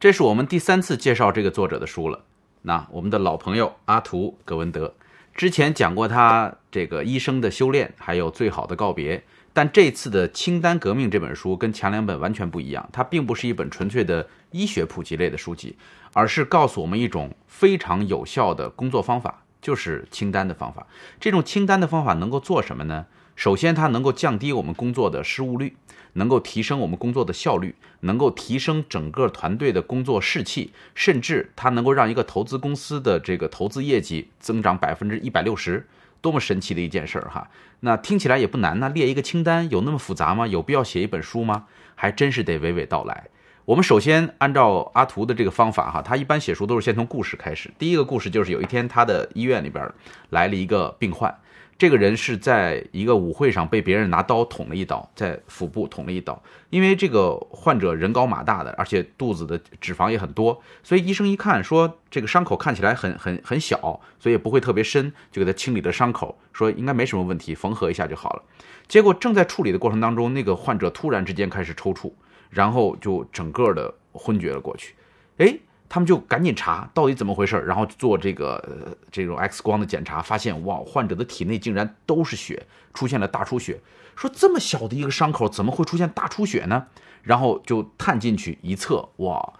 这是我们第三次介绍这个作者的书了。那我们的老朋友阿图·格文德，之前讲过他这个医生的修炼，还有最好的告别。但这次的《清单革命》这本书跟前两本完全不一样，它并不是一本纯粹的医学普及类的书籍，而是告诉我们一种非常有效的工作方法，就是清单的方法。这种清单的方法能够做什么呢？首先，它能够降低我们工作的失误率。能够提升我们工作的效率，能够提升整个团队的工作士气，甚至它能够让一个投资公司的这个投资业绩增长百分之一百六十，多么神奇的一件事儿哈！那听起来也不难呢，列一个清单有那么复杂吗？有必要写一本书吗？还真是得娓娓道来。我们首先按照阿图的这个方法哈，他一般写书都是先从故事开始。第一个故事就是有一天他的医院里边来了一个病患。这个人是在一个舞会上被别人拿刀捅了一刀，在腹部捅了一刀。因为这个患者人高马大的，而且肚子的脂肪也很多，所以医生一看说这个伤口看起来很很很小，所以也不会特别深，就给他清理了伤口，说应该没什么问题，缝合一下就好了。结果正在处理的过程当中，那个患者突然之间开始抽搐，然后就整个的昏厥了过去。哎。他们就赶紧查到底怎么回事然后做这个这种 X 光的检查，发现哇，患者的体内竟然都是血，出现了大出血。说这么小的一个伤口怎么会出现大出血呢？然后就探进去一测，哇，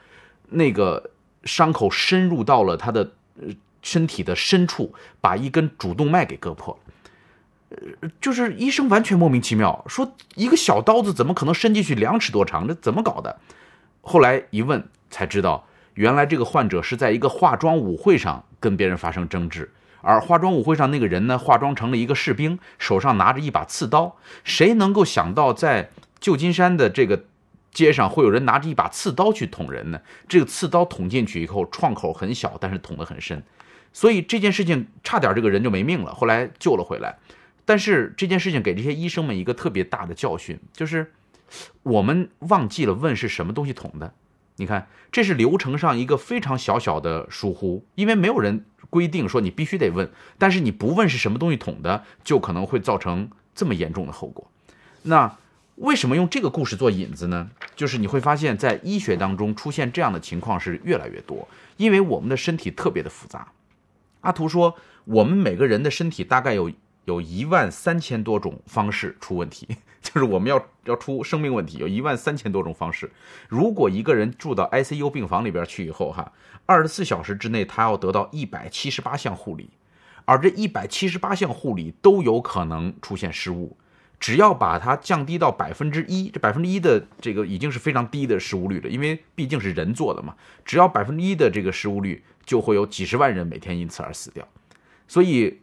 那个伤口深入到了他的身体的深处，把一根主动脉给割破了。呃，就是医生完全莫名其妙，说一个小刀子怎么可能伸进去两尺多长？这怎么搞的？后来一问才知道。原来这个患者是在一个化妆舞会上跟别人发生争执，而化妆舞会上那个人呢，化妆成了一个士兵，手上拿着一把刺刀。谁能够想到，在旧金山的这个街上会有人拿着一把刺刀去捅人呢？这个刺刀捅进去以后，创口很小，但是捅得很深，所以这件事情差点这个人就没命了。后来救了回来，但是这件事情给这些医生们一个特别大的教训，就是我们忘记了问是什么东西捅的。你看，这是流程上一个非常小小的疏忽，因为没有人规定说你必须得问，但是你不问是什么东西捅的，就可能会造成这么严重的后果。那为什么用这个故事做引子呢？就是你会发现在医学当中出现这样的情况是越来越多，因为我们的身体特别的复杂。阿图说，我们每个人的身体大概有有一万三千多种方式出问题。就是我们要要出生命问题，有一万三千多种方式。如果一个人住到 ICU 病房里边去以后，哈，二十四小时之内他要得到一百七十八项护理，而这一百七十八项护理都有可能出现失误。只要把它降低到百分之一，这百分之一的这个已经是非常低的失误率了，因为毕竟是人做的嘛。只要百分之一的这个失误率，就会有几十万人每天因此而死掉。所以。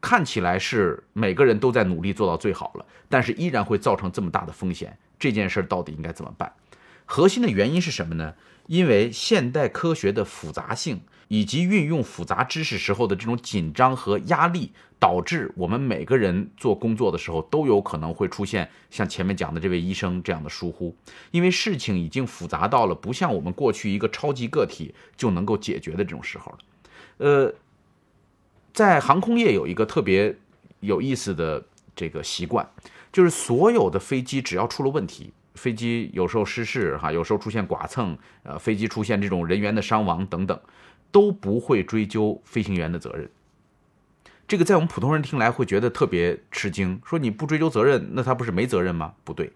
看起来是每个人都在努力做到最好了，但是依然会造成这么大的风险。这件事儿到底应该怎么办？核心的原因是什么呢？因为现代科学的复杂性以及运用复杂知识时候的这种紧张和压力，导致我们每个人做工作的时候都有可能会出现像前面讲的这位医生这样的疏忽。因为事情已经复杂到了不像我们过去一个超级个体就能够解决的这种时候了。呃。在航空业有一个特别有意思的这个习惯，就是所有的飞机只要出了问题，飞机有时候失事哈，有时候出现剐蹭，呃，飞机出现这种人员的伤亡等等，都不会追究飞行员的责任。这个在我们普通人听来会觉得特别吃惊，说你不追究责任，那他不是没责任吗？不对，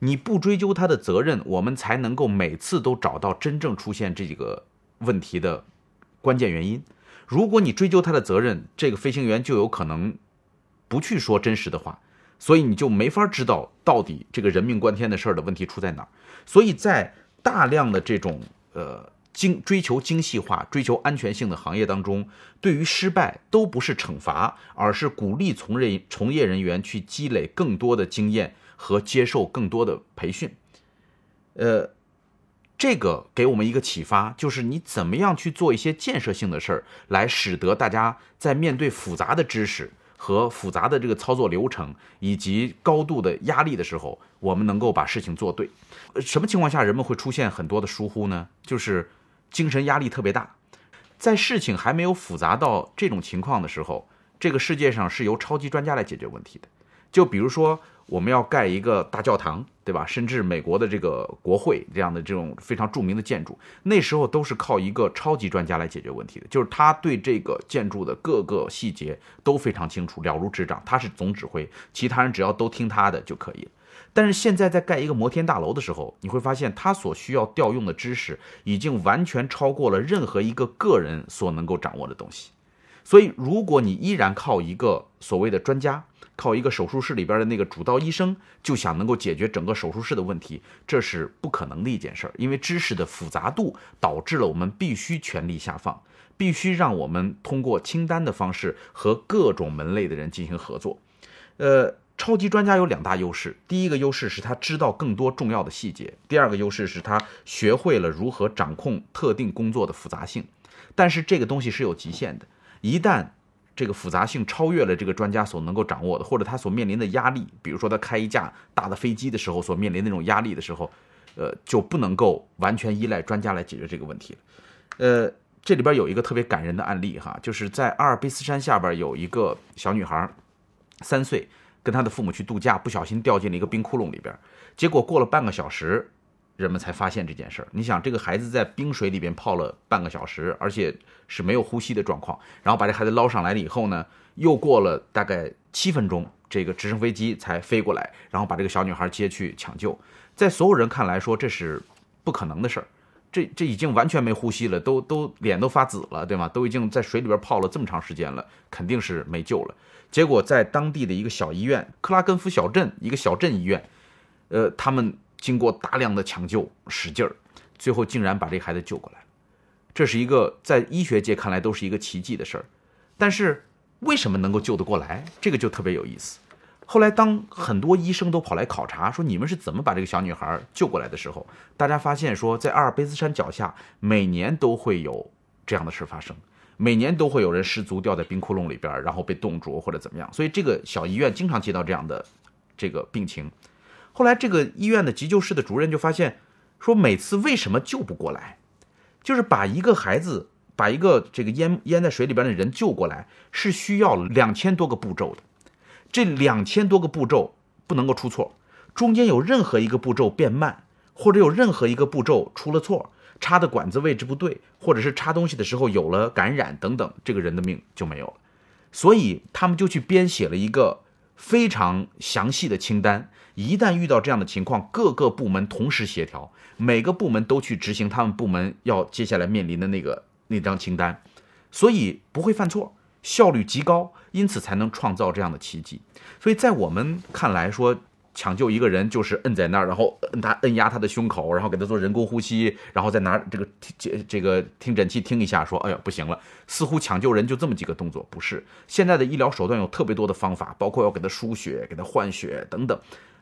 你不追究他的责任，我们才能够每次都找到真正出现这几个问题的关键原因。如果你追究他的责任，这个飞行员就有可能不去说真实的话，所以你就没法知道到底这个人命关天的事儿的问题出在哪儿。所以在大量的这种呃精追求精细化、追求安全性的行业当中，对于失败都不是惩罚，而是鼓励从业从业人员去积累更多的经验和接受更多的培训，呃。这个给我们一个启发，就是你怎么样去做一些建设性的事儿，来使得大家在面对复杂的知识和复杂的这个操作流程以及高度的压力的时候，我们能够把事情做对。什么情况下人们会出现很多的疏忽呢？就是精神压力特别大，在事情还没有复杂到这种情况的时候，这个世界上是由超级专家来解决问题的。就比如说，我们要盖一个大教堂。对吧？甚至美国的这个国会这样的这种非常著名的建筑，那时候都是靠一个超级专家来解决问题的，就是他对这个建筑的各个细节都非常清楚，了如指掌，他是总指挥，其他人只要都听他的就可以了。但是现在在盖一个摩天大楼的时候，你会发现他所需要调用的知识已经完全超过了任何一个个人所能够掌握的东西。所以，如果你依然靠一个所谓的专家，靠一个手术室里边的那个主刀医生，就想能够解决整个手术室的问题，这是不可能的一件事儿。因为知识的复杂度导致了我们必须全力下放，必须让我们通过清单的方式和各种门类的人进行合作。呃，超级专家有两大优势：第一个优势是他知道更多重要的细节；第二个优势是他学会了如何掌控特定工作的复杂性。但是这个东西是有极限的。一旦这个复杂性超越了这个专家所能够掌握的，或者他所面临的压力，比如说他开一架大的飞机的时候所面临那种压力的时候，呃，就不能够完全依赖专家来解决这个问题了。呃，这里边有一个特别感人的案例哈，就是在阿尔卑斯山下边有一个小女孩，三岁，跟她的父母去度假，不小心掉进了一个冰窟窿里边，结果过了半个小时。人们才发现这件事儿。你想，这个孩子在冰水里边泡了半个小时，而且是没有呼吸的状况。然后把这孩子捞上来了以后呢，又过了大概七分钟，这个直升飞机才飞过来，然后把这个小女孩接去抢救。在所有人看来说，这是不可能的事儿。这这已经完全没呼吸了，都都脸都发紫了，对吗？都已经在水里边泡了这么长时间了，肯定是没救了。结果在当地的一个小医院，克拉根夫小镇一个小镇医院，呃，他们。经过大量的抢救，使劲儿，最后竟然把这孩子救过来了这是一个在医学界看来都是一个奇迹的事儿。但是为什么能够救得过来？这个就特别有意思。后来当很多医生都跑来考察，说你们是怎么把这个小女孩救过来的时候，大家发现说，在阿尔卑斯山脚下，每年都会有这样的事发生，每年都会有人失足掉在冰窟窿里边，然后被冻住或者怎么样。所以这个小医院经常接到这样的这个病情。后来，这个医院的急救室的主任就发现，说每次为什么救不过来，就是把一个孩子，把一个这个淹淹在水里边的人救过来，是需要两千多个步骤的。这两千多个步骤不能够出错，中间有任何一个步骤变慢，或者有任何一个步骤出了错，插的管子位置不对，或者是插东西的时候有了感染等等，这个人的命就没有了。所以他们就去编写了一个非常详细的清单。一旦遇到这样的情况，各个部门同时协调，每个部门都去执行他们部门要接下来面临的那个那张清单，所以不会犯错，效率极高，因此才能创造这样的奇迹。所以在我们看来说。抢救一个人就是摁在那儿，然后摁他摁压他的胸口，然后给他做人工呼吸，然后再拿这个听这个听诊器听一下，说哎呀不行了，似乎抢救人就这么几个动作，不是？现在的医疗手段有特别多的方法，包括要给他输血、给他换血等等。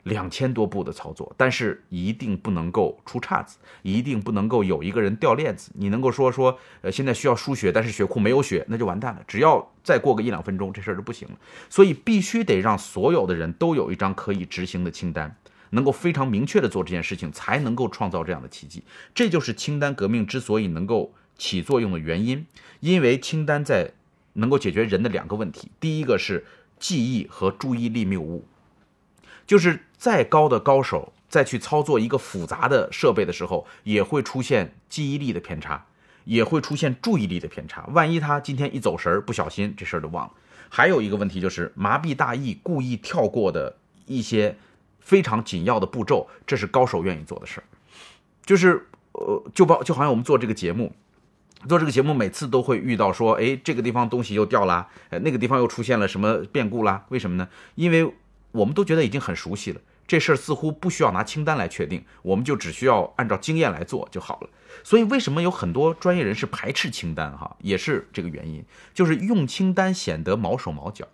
两千多步的操作，但是一定不能够出岔子，一定不能够有一个人掉链子。你能够说说，呃，现在需要输血，但是血库没有血，那就完蛋了。只要再过个一两分钟，这事儿就不行了。所以必须得让所有的人都有一张可以执行的清单，能够非常明确的做这件事情，才能够创造这样的奇迹。这就是清单革命之所以能够起作用的原因，因为清单在能够解决人的两个问题，第一个是记忆和注意力谬误。就是再高的高手，再去操作一个复杂的设备的时候，也会出现记忆力的偏差，也会出现注意力的偏差。万一他今天一走神儿，不小心这事儿就忘了。还有一个问题就是麻痹大意，故意跳过的一些非常紧要的步骤，这是高手愿意做的事儿。就是呃，就包就好像我们做这个节目，做这个节目每次都会遇到说，哎，这个地方东西又掉啦，哎，那个地方又出现了什么变故啦？为什么呢？因为我们都觉得已经很熟悉了，这事儿似乎不需要拿清单来确定，我们就只需要按照经验来做就好了。所以，为什么有很多专业人士排斥清单？哈，也是这个原因，就是用清单显得毛手毛脚，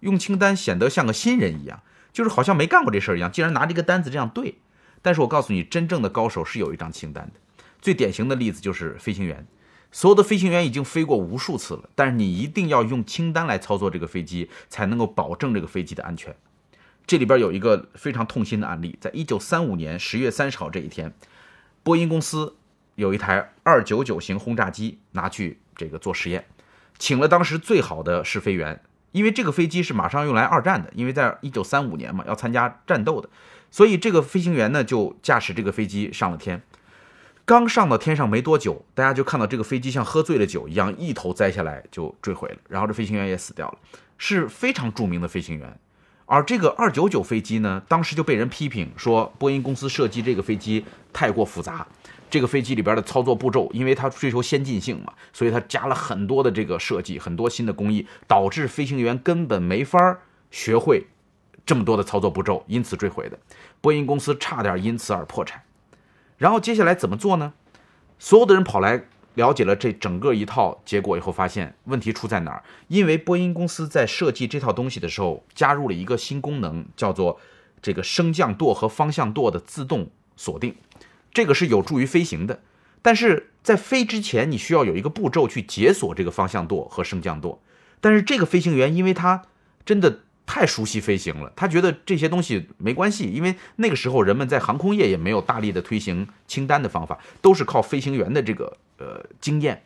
用清单显得像个新人一样，就是好像没干过这事儿一样，竟然拿这个单子这样对。但是我告诉你，真正的高手是有一张清单的。最典型的例子就是飞行员，所有的飞行员已经飞过无数次了，但是你一定要用清单来操作这个飞机，才能够保证这个飞机的安全。这里边有一个非常痛心的案例，在一九三五年十月三十号这一天，波音公司有一台二九九型轰炸机拿去这个做实验，请了当时最好的试飞员，因为这个飞机是马上用来二战的，因为在一九三五年嘛，要参加战斗的，所以这个飞行员呢就驾驶这个飞机上了天。刚上到天上没多久，大家就看到这个飞机像喝醉了酒一样，一头栽下来就坠毁了，然后这飞行员也死掉了，是非常著名的飞行员。而这个二九九飞机呢，当时就被人批评说，波音公司设计这个飞机太过复杂，这个飞机里边的操作步骤，因为它追求先进性嘛，所以它加了很多的这个设计，很多新的工艺，导致飞行员根本没法学会这么多的操作步骤，因此坠毁的。波音公司差点因此而破产。然后接下来怎么做呢？所有的人跑来。了解了这整个一套结果以后，发现问题出在哪儿？因为波音公司在设计这套东西的时候，加入了一个新功能，叫做这个升降舵和方向舵的自动锁定。这个是有助于飞行的，但是在飞之前，你需要有一个步骤去解锁这个方向舵和升降舵。但是这个飞行员，因为他真的。太熟悉飞行了，他觉得这些东西没关系，因为那个时候人们在航空业也没有大力的推行清单的方法，都是靠飞行员的这个呃经验。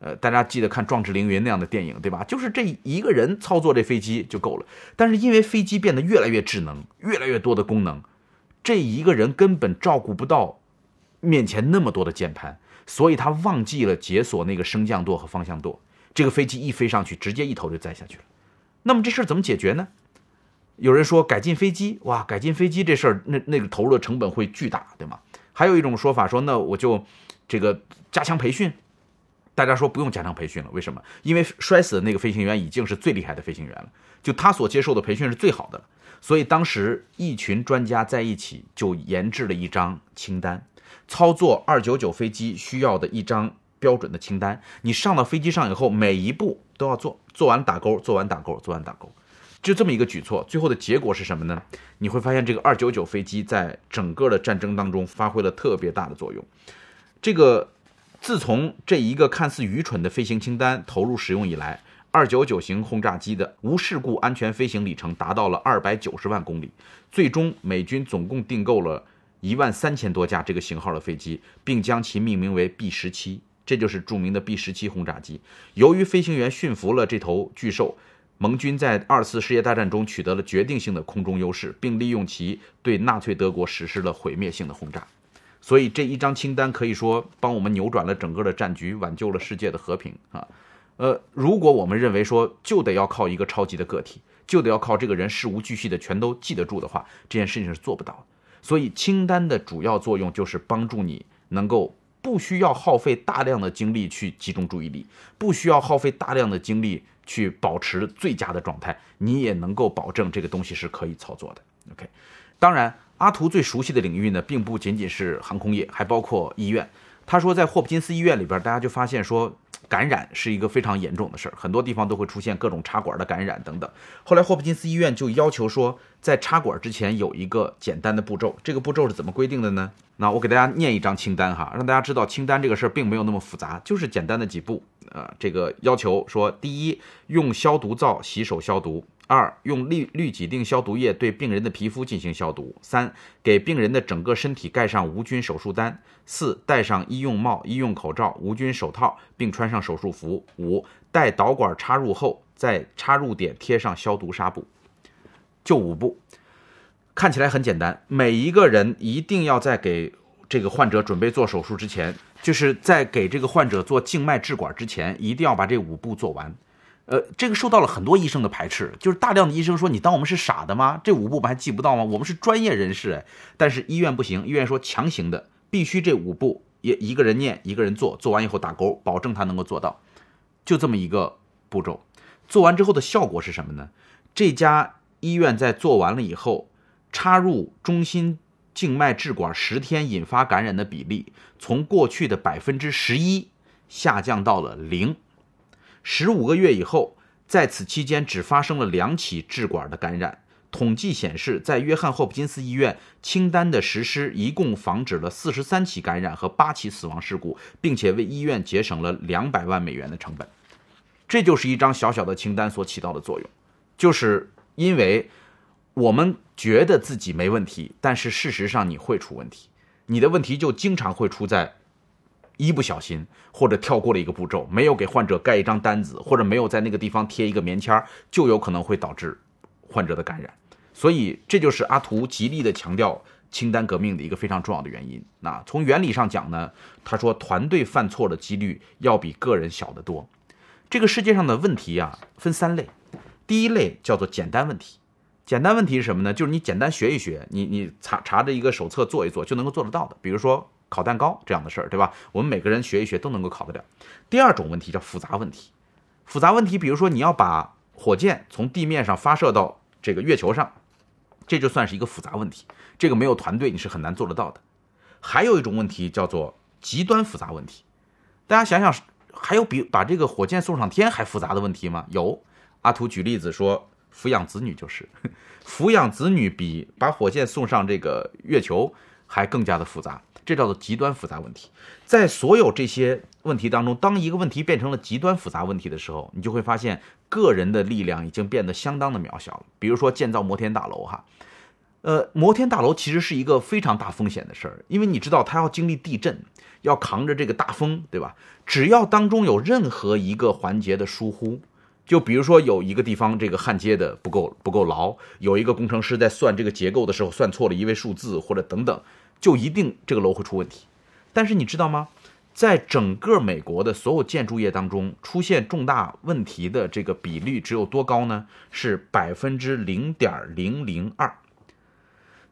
呃，大家记得看《壮志凌云》那样的电影，对吧？就是这一个人操作这飞机就够了。但是因为飞机变得越来越智能，越来越多的功能，这一个人根本照顾不到面前那么多的键盘，所以他忘记了解锁那个升降舵和方向舵。这个飞机一飞上去，直接一头就栽下去了。那么这事儿怎么解决呢？有人说改进飞机，哇，改进飞机这事儿，那那个投入的成本会巨大，对吗？还有一种说法说，那我就这个加强培训。大家说不用加强培训了，为什么？因为摔死的那个飞行员已经是最厉害的飞行员了，就他所接受的培训是最好的。所以当时一群专家在一起就研制了一张清单，操作二九九飞机需要的一张标准的清单。你上到飞机上以后，每一步都要做，做完打勾，做完打勾，做完打勾。就这么一个举措，最后的结果是什么呢？你会发现这个二九九飞机在整个的战争当中发挥了特别大的作用。这个自从这一个看似愚蠢的飞行清单投入使用以来，二九九型轰炸机的无事故安全飞行里程达到了二百九十万公里。最终，美军总共订购了一万三千多架这个型号的飞机，并将其命名为 B 十七，这就是著名的 B 十七轰炸机。由于飞行员驯服了这头巨兽。盟军在二次世界大战中取得了决定性的空中优势，并利用其对纳粹德国实施了毁灭性的轰炸。所以这一张清单可以说帮我们扭转了整个的战局，挽救了世界的和平啊。呃，如果我们认为说就得要靠一个超级的个体，就得要靠这个人事无巨细的全都记得住的话，这件事情是做不到。所以清单的主要作用就是帮助你能够不需要耗费大量的精力去集中注意力，不需要耗费大量的精力。去保持最佳的状态，你也能够保证这个东西是可以操作的。OK，当然，阿图最熟悉的领域呢，并不仅仅是航空业，还包括医院。他说，在霍普金斯医院里边，大家就发现说，感染是一个非常严重的事儿，很多地方都会出现各种插管的感染等等。后来，霍普金斯医院就要求说，在插管之前有一个简单的步骤。这个步骤是怎么规定的呢？那我给大家念一张清单哈，让大家知道清单这个事儿并没有那么复杂，就是简单的几步。呃，这个要求说，第一，用消毒皂洗手消毒。二用氯氯己定消毒液对病人的皮肤进行消毒。三给病人的整个身体盖上无菌手术单。四戴上医用帽、医用口罩、无菌手套，并穿上手术服。五待导管插入后，在插入点贴上消毒纱布。就五步，看起来很简单。每一个人一定要在给这个患者准备做手术之前，就是在给这个患者做静脉置管之前，一定要把这五步做完。呃，这个受到了很多医生的排斥，就是大量的医生说：“你当我们是傻的吗？这五步我们还记不到吗？我们是专业人士。”哎，但是医院不行，医院说强行的，必须这五步也一个人念，一个人做，做完以后打勾，保证他能够做到。就这么一个步骤，做完之后的效果是什么呢？这家医院在做完了以后，插入中心静脉置管十天引发感染的比例，从过去的百分之十一下降到了零。十五个月以后，在此期间只发生了两起置管的感染。统计显示，在约翰霍普金斯医院清单的实施，一共防止了四十三起感染和八起死亡事故，并且为医院节省了两百万美元的成本。这就是一张小小的清单所起到的作用，就是因为我们觉得自己没问题，但是事实上你会出问题，你的问题就经常会出在一不小心或者跳过了一个步骤，没有给患者盖一张单子，或者没有在那个地方贴一个棉签儿，就有可能会导致患者的感染。所以这就是阿图极力的强调清单革命的一个非常重要的原因。那从原理上讲呢，他说团队犯错的几率要比个人小得多。这个世界上的问题啊，分三类，第一类叫做简单问题。简单问题是什么呢？就是你简单学一学，你你查查着一个手册做一做就能够做得到的。比如说烤蛋糕这样的事儿，对吧？我们每个人学一学都能够烤得了。第二种问题叫复杂问题，复杂问题，比如说你要把火箭从地面上发射到这个月球上，这就算是一个复杂问题。这个没有团队你是很难做得到的。还有一种问题叫做极端复杂问题，大家想想，还有比把这个火箭送上天还复杂的问题吗？有。阿图举例子说。抚养子女就是，抚养子女比把火箭送上这个月球还更加的复杂，这叫做极端复杂问题。在所有这些问题当中，当一个问题变成了极端复杂问题的时候，你就会发现个人的力量已经变得相当的渺小了。比如说建造摩天大楼，哈，呃，摩天大楼其实是一个非常大风险的事儿，因为你知道它要经历地震，要扛着这个大风，对吧？只要当中有任何一个环节的疏忽，就比如说有一个地方这个焊接的不够不够牢，有一个工程师在算这个结构的时候算错了一位数字，或者等等，就一定这个楼会出问题。但是你知道吗？在整个美国的所有建筑业当中，出现重大问题的这个比率只有多高呢？是百分之零点零零二，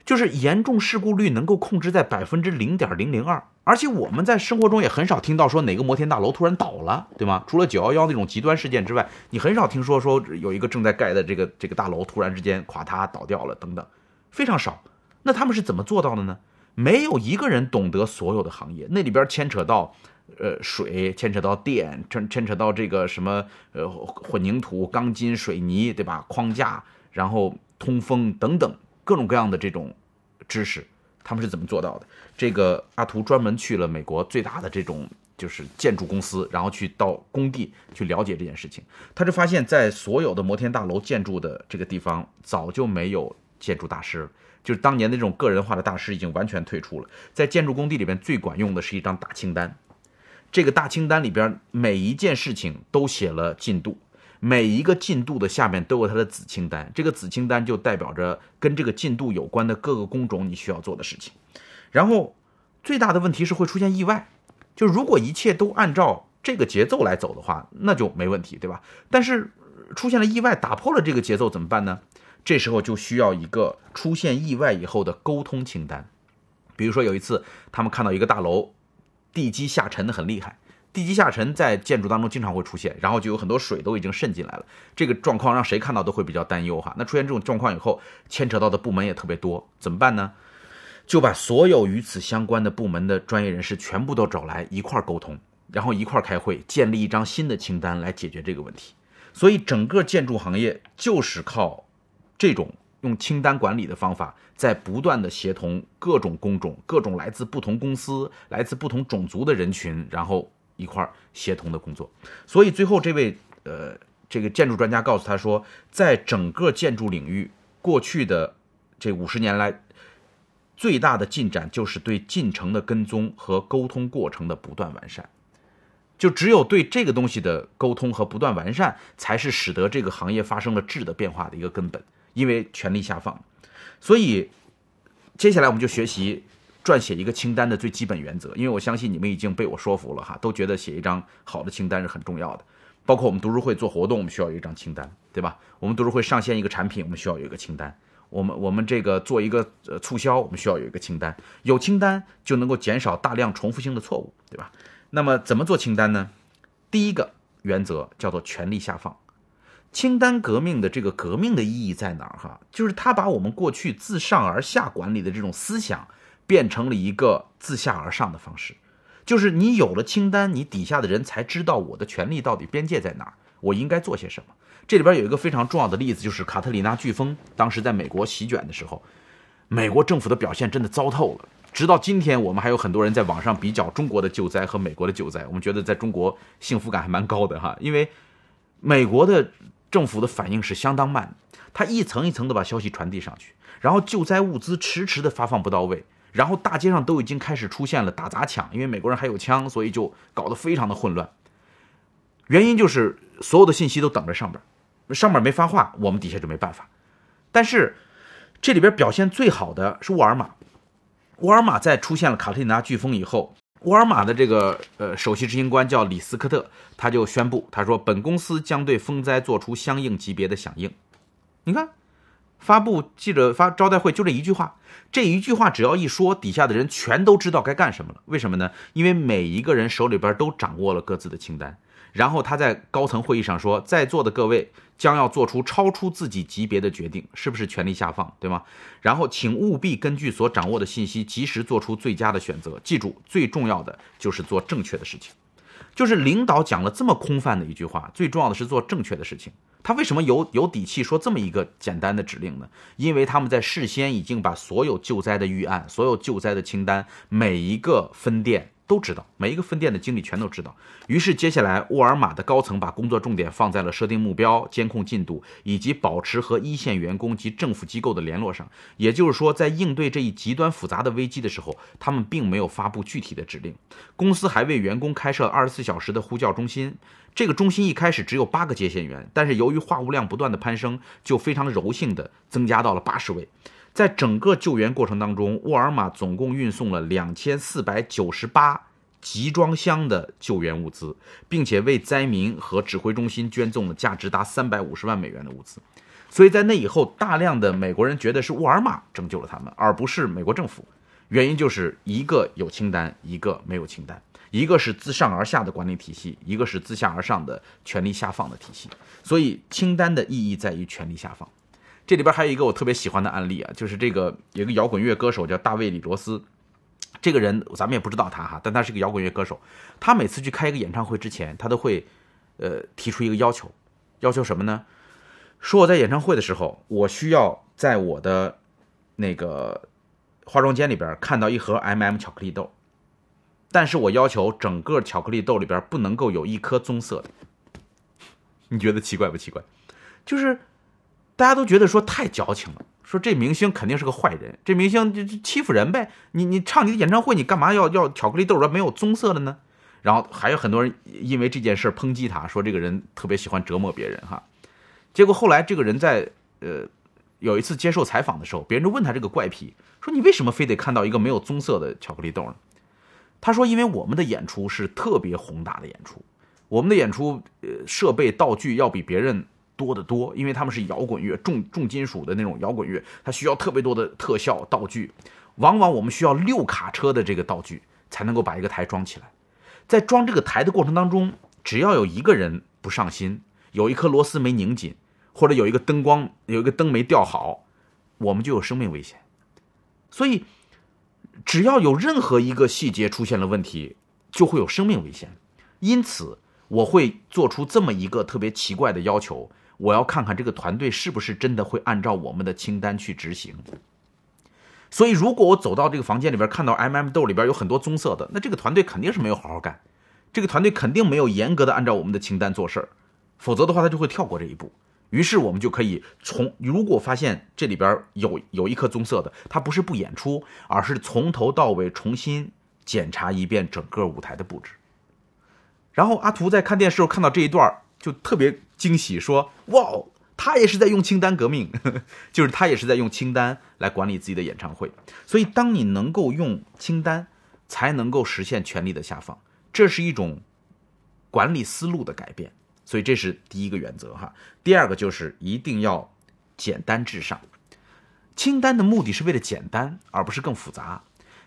就是严重事故率能够控制在百分之零点零零二。而且我们在生活中也很少听到说哪个摩天大楼突然倒了，对吗？除了九幺幺那种极端事件之外，你很少听说说有一个正在盖的这个这个大楼突然之间垮塌倒掉了等等，非常少。那他们是怎么做到的呢？没有一个人懂得所有的行业，那里边牵扯到呃水，牵扯到电，牵牵扯到这个什么呃混凝土、钢筋、水泥，对吧？框架，然后通风等等各种各样的这种知识。他们是怎么做到的？这个阿图专门去了美国最大的这种就是建筑公司，然后去到工地去了解这件事情。他就发现，在所有的摩天大楼建筑的这个地方，早就没有建筑大师了，就是当年的这种个人化的大师已经完全退出了。在建筑工地里边，最管用的是一张大清单，这个大清单里边每一件事情都写了进度。每一个进度的下面都有它的子清单，这个子清单就代表着跟这个进度有关的各个工种你需要做的事情。然后最大的问题是会出现意外，就如果一切都按照这个节奏来走的话，那就没问题，对吧？但是出现了意外，打破了这个节奏怎么办呢？这时候就需要一个出现意外以后的沟通清单。比如说有一次，他们看到一个大楼地基下沉的很厉害。地基下沉在建筑当中经常会出现，然后就有很多水都已经渗进来了。这个状况让谁看到都会比较担忧哈。那出现这种状况以后，牵扯到的部门也特别多，怎么办呢？就把所有与此相关的部门的专业人士全部都找来一块儿沟通，然后一块儿开会，建立一张新的清单来解决这个问题。所以整个建筑行业就是靠这种用清单管理的方法，在不断的协同各种工种、各种来自不同公司、来自不同种族的人群，然后。一块协同的工作，所以最后这位呃这个建筑专家告诉他说，在整个建筑领域，过去的这五十年来，最大的进展就是对进程的跟踪和沟通过程的不断完善。就只有对这个东西的沟通和不断完善，才是使得这个行业发生了质的变化的一个根本。因为权力下放，所以接下来我们就学习。撰写一个清单的最基本原则，因为我相信你们已经被我说服了哈，都觉得写一张好的清单是很重要的。包括我们读书会做活动，我们需要有一张清单，对吧？我们读书会上线一个产品，我们需要有一个清单。我们我们这个做一个呃促销，我们需要有一个清单。有清单就能够减少大量重复性的错误，对吧？那么怎么做清单呢？第一个原则叫做权力下放。清单革命的这个革命的意义在哪儿哈？就是它把我们过去自上而下管理的这种思想。变成了一个自下而上的方式，就是你有了清单，你底下的人才知道我的权利到底边界在哪儿，我应该做些什么。这里边有一个非常重要的例子，就是卡特里娜飓风当时在美国席卷的时候，美国政府的表现真的糟透了。直到今天，我们还有很多人在网上比较中国的救灾和美国的救灾，我们觉得在中国幸福感还蛮高的哈，因为美国的政府的反应是相当慢，它一层一层的把消息传递上去，然后救灾物资迟迟的发放不到位。然后大街上都已经开始出现了打砸抢，因为美国人还有枪，所以就搞得非常的混乱。原因就是所有的信息都等着上边，上面没发话，我们底下就没办法。但是这里边表现最好的是沃尔玛，沃尔玛在出现了卡特里娜飓风以后，沃尔玛的这个呃首席执行官叫李斯科特，他就宣布，他说本公司将对风灾做出相应级别的响应。你看，发布记者发招待会就这一句话，这一句话只要一说，底下的人全都知道该干什么了。为什么呢？因为每一个人手里边都掌握了各自的清单。然后他在高层会议上说，在座的各位将要做出超出自己级别的决定，是不是权力下放，对吗？然后请务必根据所掌握的信息，及时做出最佳的选择。记住，最重要的就是做正确的事情。就是领导讲了这么空泛的一句话，最重要的是做正确的事情。他为什么有有底气说这么一个简单的指令呢？因为他们在事先已经把所有救灾的预案、所有救灾的清单，每一个分店。都知道，每一个分店的经理全都知道。于是，接下来沃尔玛的高层把工作重点放在了设定目标、监控进度以及保持和一线员工及政府机构的联络上。也就是说，在应对这一极端复杂的危机的时候，他们并没有发布具体的指令。公司还为员工开设二十四小时的呼叫中心。这个中心一开始只有八个接线员，但是由于话务量不断的攀升，就非常柔性的增加到了八十位。在整个救援过程当中，沃尔玛总共运送了两千四百九十八集装箱的救援物资，并且为灾民和指挥中心捐赠了价值达三百五十万美元的物资。所以在那以后，大量的美国人觉得是沃尔玛拯救了他们，而不是美国政府。原因就是一个有清单，一个没有清单；一个是自上而下的管理体系，一个是自下而上的权力下放的体系。所以，清单的意义在于权力下放。这里边还有一个我特别喜欢的案例啊，就是这个有个摇滚乐歌手叫大卫·李罗斯，这个人咱们也不知道他哈，但他是个摇滚乐歌手。他每次去开一个演唱会之前，他都会，呃，提出一个要求，要求什么呢？说我在演唱会的时候，我需要在我的那个化妆间里边看到一盒 M&M 巧克力豆，但是我要求整个巧克力豆里边不能够有一颗棕色的。你觉得奇怪不奇怪？就是。大家都觉得说太矫情了，说这明星肯定是个坏人，这明星就就欺负人呗。你你唱你的演唱会，你干嘛要要巧克力豆儿没有棕色的呢？然后还有很多人因为这件事抨击他，说这个人特别喜欢折磨别人哈。结果后来这个人在呃有一次接受采访的时候，别人就问他这个怪癖，说你为什么非得看到一个没有棕色的巧克力豆呢？他说因为我们的演出是特别宏大的演出，我们的演出呃设备道具要比别人。多得多，因为他们是摇滚乐，重重金属的那种摇滚乐，它需要特别多的特效道具，往往我们需要六卡车的这个道具才能够把一个台装起来。在装这个台的过程当中，只要有一个人不上心，有一颗螺丝没拧紧，或者有一个灯光有一个灯没吊好，我们就有生命危险。所以，只要有任何一个细节出现了问题，就会有生命危险。因此，我会做出这么一个特别奇怪的要求。我要看看这个团队是不是真的会按照我们的清单去执行。所以，如果我走到这个房间里边，看到 M&M 豆里边有很多棕色的，那这个团队肯定是没有好好干，这个团队肯定没有严格的按照我们的清单做事儿，否则的话，他就会跳过这一步。于是，我们就可以从如果发现这里边有有一颗棕色的，他不是不演出，而是从头到尾重新检查一遍整个舞台的布置。然后，阿图在看电视时候看到这一段就特别惊喜，说：“哇，他也是在用清单革命，就是他也是在用清单来管理自己的演唱会。所以，当你能够用清单，才能够实现权力的下放，这是一种管理思路的改变。所以，这是第一个原则哈。第二个就是一定要简单至上，清单的目的是为了简单，而不是更复杂。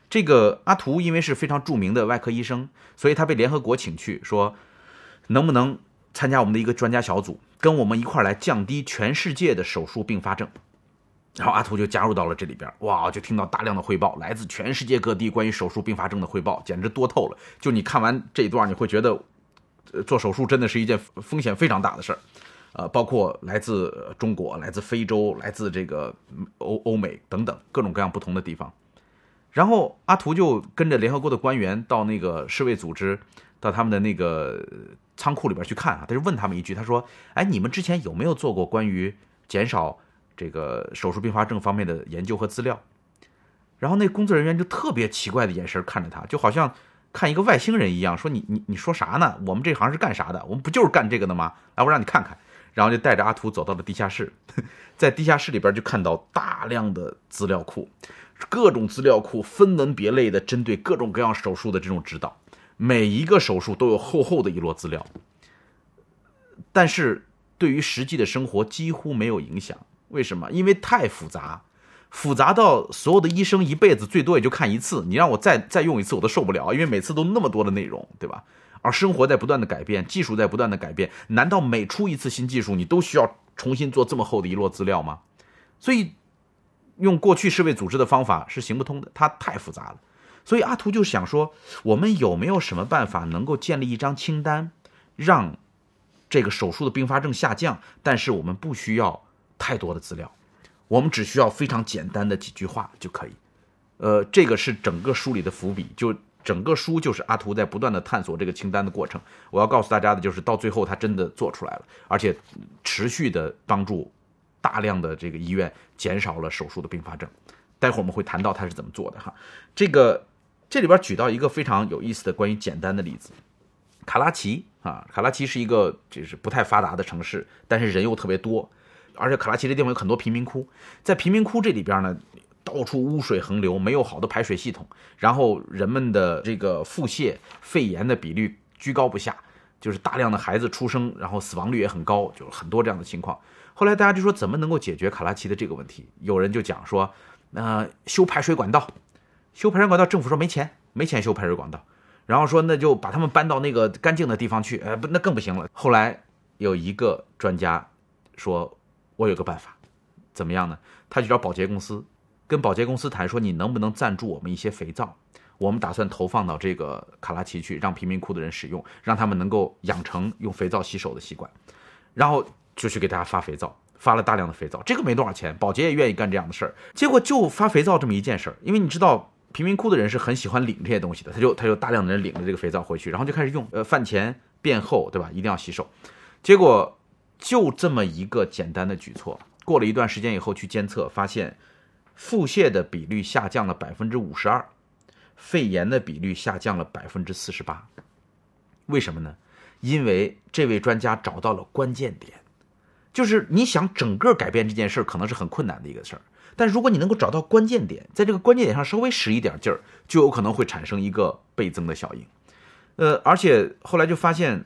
这个阿图因为是非常著名的外科医生，所以他被联合国请去，说能不能。”参加我们的一个专家小组，跟我们一块来降低全世界的手术并发症。然后阿图就加入到了这里边，哇，就听到大量的汇报，来自全世界各地关于手术并发症的汇报，简直多透了。就你看完这一段，你会觉得，做手术真的是一件风险非常大的事儿。呃，包括来自中国、来自非洲、来自这个欧欧美等等各种各样不同的地方。然后阿图就跟着联合国的官员到那个世卫组织，到他们的那个。仓库里边去看啊，他就问他们一句，他说：“哎，你们之前有没有做过关于减少这个手术并发症方面的研究和资料？”然后那工作人员就特别奇怪的眼神看着他，就好像看一个外星人一样，说你你你说啥呢？我们这行是干啥的？我们不就是干这个的吗？来，我让你看看。然后就带着阿图走到了地下室，在地下室里边就看到大量的资料库，各种资料库分门别类的针对各种各样手术的这种指导，每一个手术都有厚厚的一摞资料，但是对于实际的生活几乎没有影响。为什么？因为太复杂，复杂到所有的医生一辈子最多也就看一次，你让我再再用一次我都受不了，因为每次都那么多的内容，对吧？而生活在不断的改变，技术在不断的改变，难道每出一次新技术，你都需要重新做这么厚的一摞资料吗？所以，用过去世卫组织的方法是行不通的，它太复杂了。所以阿图就想说，我们有没有什么办法能够建立一张清单，让这个手术的并发症下降？但是我们不需要太多的资料，我们只需要非常简单的几句话就可以。呃，这个是整个书里的伏笔，就。整个书就是阿图在不断的探索这个清单的过程。我要告诉大家的就是，到最后他真的做出来了，而且持续的帮助大量的这个医院减少了手术的并发症。待会儿我们会谈到他是怎么做的哈。这个这里边举到一个非常有意思的关于简单的例子：卡拉奇啊，卡拉奇是一个就是不太发达的城市，但是人又特别多，而且卡拉奇这地方有很多贫民窟，在贫民窟这里边呢。到处污水横流，没有好的排水系统，然后人们的这个腹泻、肺炎的比率居高不下，就是大量的孩子出生，然后死亡率也很高，就是很多这样的情况。后来大家就说，怎么能够解决卡拉奇的这个问题？有人就讲说，呃，修排水管道，修排水管道，政府说没钱，没钱修排水管道，然后说那就把他们搬到那个干净的地方去，呃，不，那更不行了。后来有一个专家说，我有个办法，怎么样呢？他去找保洁公司。跟保洁公司谈说，你能不能赞助我们一些肥皂？我们打算投放到这个卡拉奇去，让贫民窟的人使用，让他们能够养成用肥皂洗手的习惯。然后就去给大家发肥皂，发了大量的肥皂。这个没多少钱，保洁也愿意干这样的事儿。结果就发肥皂这么一件事儿，因为你知道贫民窟的人是很喜欢领这些东西的，他就他就大量的人领着这个肥皂回去，然后就开始用。呃，饭前便后，对吧？一定要洗手。结果就这么一个简单的举措，过了一段时间以后去监测，发现。腹泻的比率下降了百分之五十二，肺炎的比率下降了百分之四十八。为什么呢？因为这位专家找到了关键点，就是你想整个改变这件事儿可能是很困难的一个事儿，但如果你能够找到关键点，在这个关键点上稍微使一点劲儿，就有可能会产生一个倍增的效应。呃，而且后来就发现。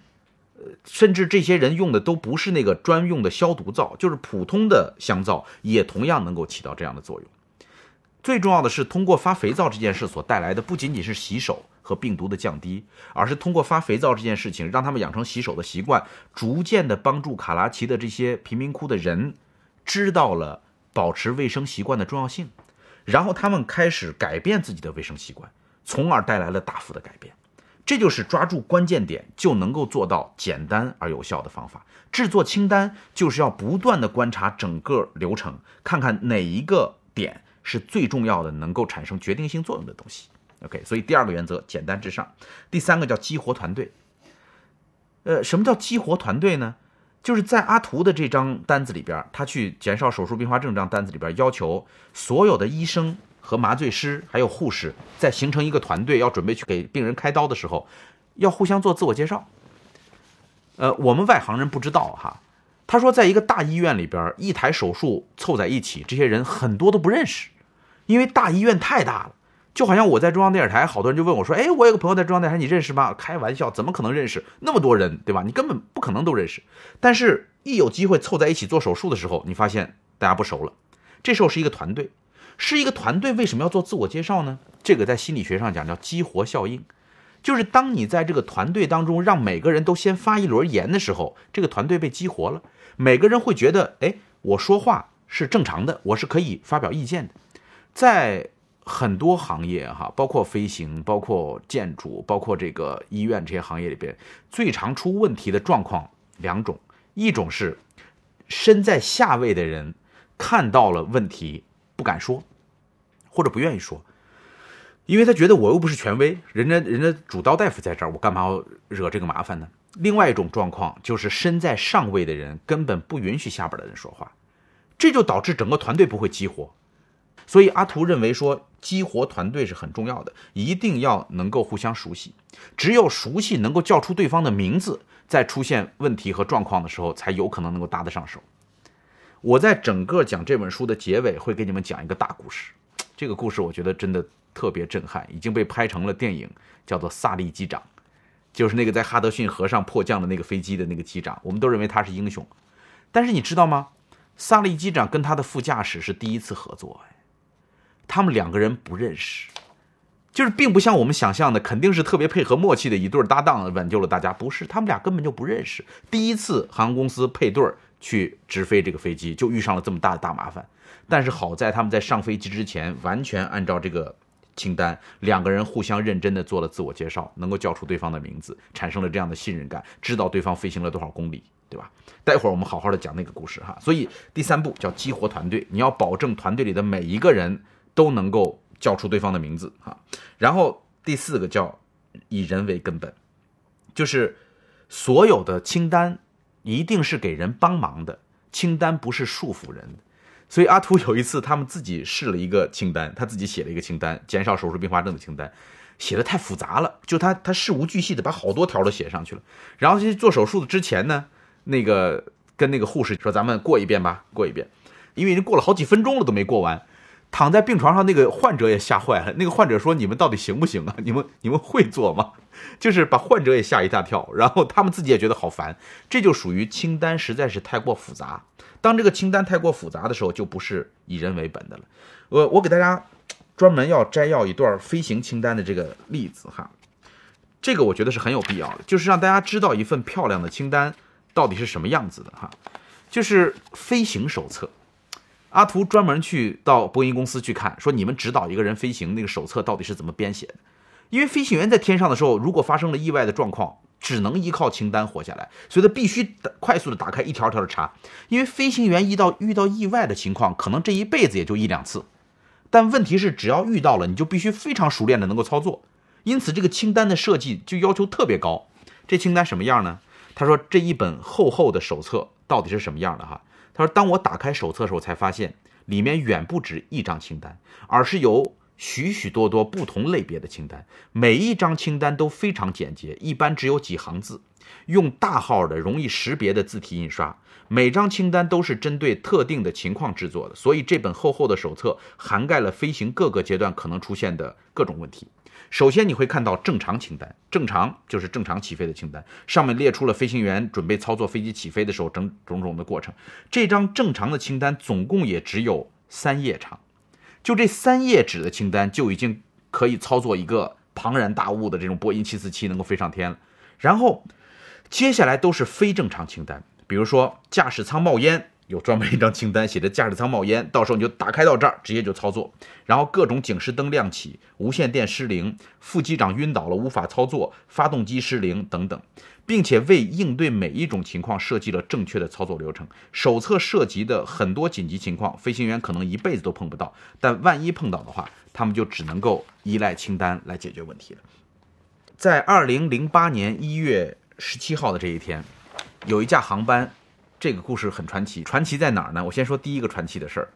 呃甚至这些人用的都不是那个专用的消毒皂，就是普通的香皂，也同样能够起到这样的作用。最重要的是，通过发肥皂这件事所带来的，不仅仅是洗手和病毒的降低，而是通过发肥皂这件事情，让他们养成洗手的习惯，逐渐的帮助卡拉奇的这些贫民窟的人知道了保持卫生习惯的重要性，然后他们开始改变自己的卫生习惯，从而带来了大幅的改变。这就是抓住关键点就能够做到简单而有效的方法。制作清单就是要不断的观察整个流程，看看哪一个点是最重要的，能够产生决定性作用的东西。OK，所以第二个原则简单至上。第三个叫激活团队。呃，什么叫激活团队呢？就是在阿图的这张单子里边，他去减少手术并发症这张单子里边，要求所有的医生。和麻醉师还有护士在形成一个团队，要准备去给病人开刀的时候，要互相做自我介绍。呃，我们外行人不知道哈。他说，在一个大医院里边，一台手术凑在一起，这些人很多都不认识，因为大医院太大了。就好像我在中央电视台，好多人就问我说：“哎，我有个朋友在中央电视台，你认识吗？”开玩笑，怎么可能认识那么多人，对吧？你根本不可能都认识。但是，一有机会凑在一起做手术的时候，你发现大家不熟了。这时候是一个团队。是一个团队为什么要做自我介绍呢？这个在心理学上讲叫激活效应，就是当你在这个团队当中让每个人都先发一轮言的时候，这个团队被激活了，每个人会觉得，哎，我说话是正常的，我是可以发表意见的。在很多行业哈，包括飞行、包括建筑、包括这个医院这些行业里边，最常出问题的状况两种，一种是身在下位的人看到了问题。不敢说，或者不愿意说，因为他觉得我又不是权威，人家人家主刀大夫在这儿，我干嘛要惹这个麻烦呢？另外一种状况就是身在上位的人根本不允许下边的人说话，这就导致整个团队不会激活。所以阿图认为说，激活团队是很重要的，一定要能够互相熟悉。只有熟悉，能够叫出对方的名字，在出现问题和状况的时候，才有可能能够搭得上手。我在整个讲这本书的结尾会给你们讲一个大故事，这个故事我觉得真的特别震撼，已经被拍成了电影，叫做《萨利机长》，就是那个在哈德逊河上迫降的那个飞机的那个机长，我们都认为他是英雄。但是你知道吗？萨利机长跟他的副驾驶是第一次合作，他们两个人不认识，就是并不像我们想象的，肯定是特别配合默契的一对搭档挽救了大家，不是，他们俩根本就不认识，第一次航空公司配对儿。去直飞这个飞机，就遇上了这么大的大麻烦。但是好在他们在上飞机之前，完全按照这个清单，两个人互相认真的做了自我介绍，能够叫出对方的名字，产生了这样的信任感，知道对方飞行了多少公里，对吧？待会儿我们好好的讲那个故事哈。所以第三步叫激活团队，你要保证团队里的每一个人都能够叫出对方的名字啊。然后第四个叫以人为根本，就是所有的清单。一定是给人帮忙的清单，不是束缚人。所以阿图有一次，他们自己试了一个清单，他自己写了一个清单，减少手术并发症的清单，写的太复杂了，就他他事无巨细的把好多条都写上去了。然后去做手术的之前呢，那个跟那个护士说：“咱们过一遍吧，过一遍。”因为已经过了好几分钟了都没过完，躺在病床上那个患者也吓坏了。那个患者说：“你们到底行不行啊？你们你们会做吗？”就是把患者也吓一大跳，然后他们自己也觉得好烦，这就属于清单实在是太过复杂。当这个清单太过复杂的时候，就不是以人为本的了。我我给大家专门要摘要一段飞行清单的这个例子哈，这个我觉得是很有必要的，就是让大家知道一份漂亮的清单到底是什么样子的哈。就是飞行手册，阿图专门去到波音公司去看，说你们指导一个人飞行那个手册到底是怎么编写的。因为飞行员在天上的时候，如果发生了意外的状况，只能依靠清单活下来，所以他必须快速的打开一条条的查。因为飞行员遇到遇到意外的情况，可能这一辈子也就一两次，但问题是，只要遇到了，你就必须非常熟练的能够操作。因此，这个清单的设计就要求特别高。这清单什么样呢？他说这一本厚厚的手册到底是什么样的哈？他说，当我打开手册的时候，才发现里面远不止一张清单，而是由。许许多多不同类别的清单，每一张清单都非常简洁，一般只有几行字，用大号的、容易识别的字体印刷。每张清单都是针对特定的情况制作的，所以这本厚厚的手册涵盖了飞行各个阶段可能出现的各种问题。首先，你会看到正常清单，正常就是正常起飞的清单，上面列出了飞行员准备操作飞机起飞的时候整种种的过程。这张正常的清单总共也只有三页长。就这三页纸的清单就已经可以操作一个庞然大物的这种波音七四七能够飞上天了。然后接下来都是非正常清单，比如说驾驶舱冒烟，有专门一张清单写着驾驶舱冒烟，到时候你就打开到这儿直接就操作。然后各种警示灯亮起，无线电失灵，副机长晕倒了无法操作，发动机失灵等等。并且为应对每一种情况设计了正确的操作流程。手册涉及的很多紧急情况，飞行员可能一辈子都碰不到，但万一碰到的话，他们就只能够依赖清单来解决问题了。在二零零八年一月十七号的这一天，有一架航班，这个故事很传奇。传奇在哪儿呢？我先说第一个传奇的事儿，